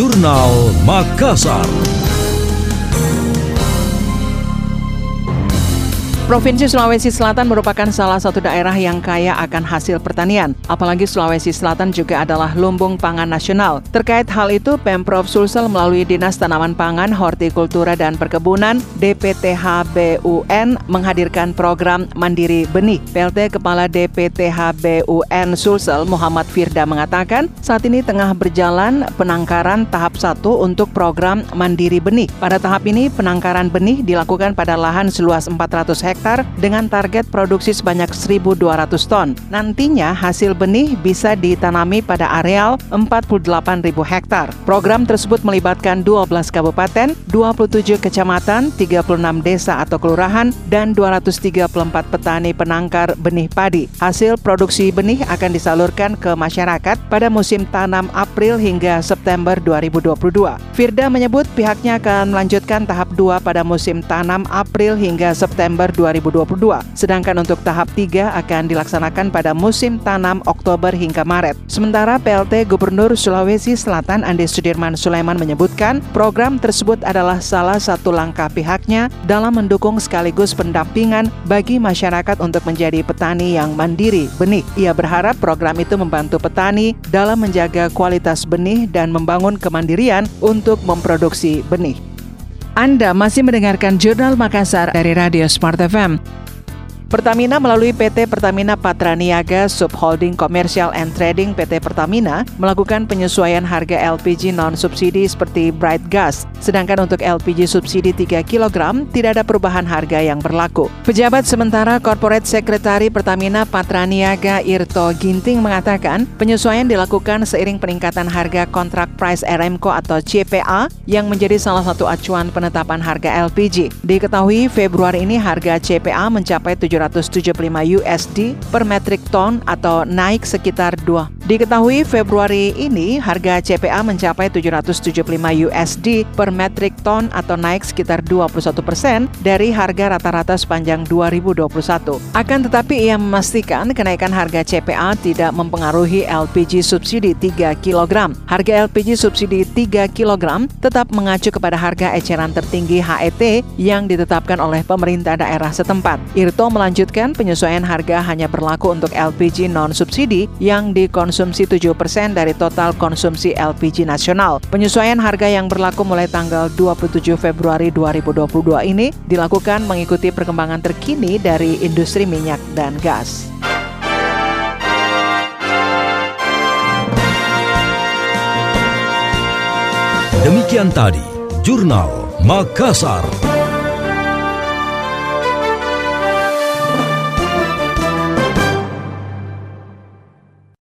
Jurnal Makassar. Provinsi Sulawesi Selatan merupakan salah satu daerah yang kaya akan hasil pertanian. Apalagi Sulawesi Selatan juga adalah lumbung pangan nasional. Terkait hal itu, Pemprov Sulsel melalui Dinas Tanaman Pangan, Hortikultura dan Perkebunan DPTH BUN menghadirkan program Mandiri Benih. PLT Kepala DPTH BUN Sulsel Muhammad Firda mengatakan, saat ini tengah berjalan penangkaran tahap 1 untuk program Mandiri Benih. Pada tahap ini, penangkaran benih dilakukan pada lahan seluas 400 hektar hektar dengan target produksi sebanyak 1.200 ton. Nantinya hasil benih bisa ditanami pada areal 48.000 hektar. Program tersebut melibatkan 12 kabupaten, 27 kecamatan, 36 desa atau kelurahan, dan 234 petani penangkar benih padi. Hasil produksi benih akan disalurkan ke masyarakat pada musim tanam April hingga September 2022. Firda menyebut pihaknya akan melanjutkan tahap 2 pada musim tanam April hingga September 2022 2022. Sedangkan untuk tahap 3 akan dilaksanakan pada musim tanam Oktober hingga Maret. Sementara PLT Gubernur Sulawesi Selatan Andi Sudirman Sulaiman menyebutkan program tersebut adalah salah satu langkah pihaknya dalam mendukung sekaligus pendampingan bagi masyarakat untuk menjadi petani yang mandiri benih. Ia berharap program itu membantu petani dalam menjaga kualitas benih dan membangun kemandirian untuk memproduksi benih. Anda masih mendengarkan Jurnal Makassar dari Radio Smart FM. Pertamina melalui PT Pertamina Patraniaga Subholding Commercial and Trading PT Pertamina melakukan penyesuaian harga LPG non-subsidi seperti Bright Gas. Sedangkan untuk LPG subsidi 3 kg tidak ada perubahan harga yang berlaku. Pejabat sementara Corporate Secretary Pertamina Patraniaga Irto Ginting mengatakan penyesuaian dilakukan seiring peningkatan harga kontrak price RMCO atau CPA yang menjadi salah satu acuan penetapan harga LPG. Diketahui Februari ini harga CPA mencapai 7 775 USD per metric ton atau naik sekitar 2. Diketahui Februari ini harga CPA mencapai 775 USD per metric ton atau naik sekitar 21 persen dari harga rata-rata sepanjang 2021. Akan tetapi ia memastikan kenaikan harga CPA tidak mempengaruhi LPG subsidi 3 kg. Harga LPG subsidi 3 kg tetap mengacu kepada harga eceran tertinggi HET yang ditetapkan oleh pemerintah daerah setempat. Irto melanjutkan penyesuaian harga hanya berlaku untuk LPG non-subsidi yang dikonsumsi 7% dari total konsumsi LPG nasional. Penyesuaian harga yang berlaku mulai tanggal 27 Februari 2022 ini dilakukan mengikuti perkembangan terkini dari industri minyak dan gas. Demikian tadi, Jurnal Makassar.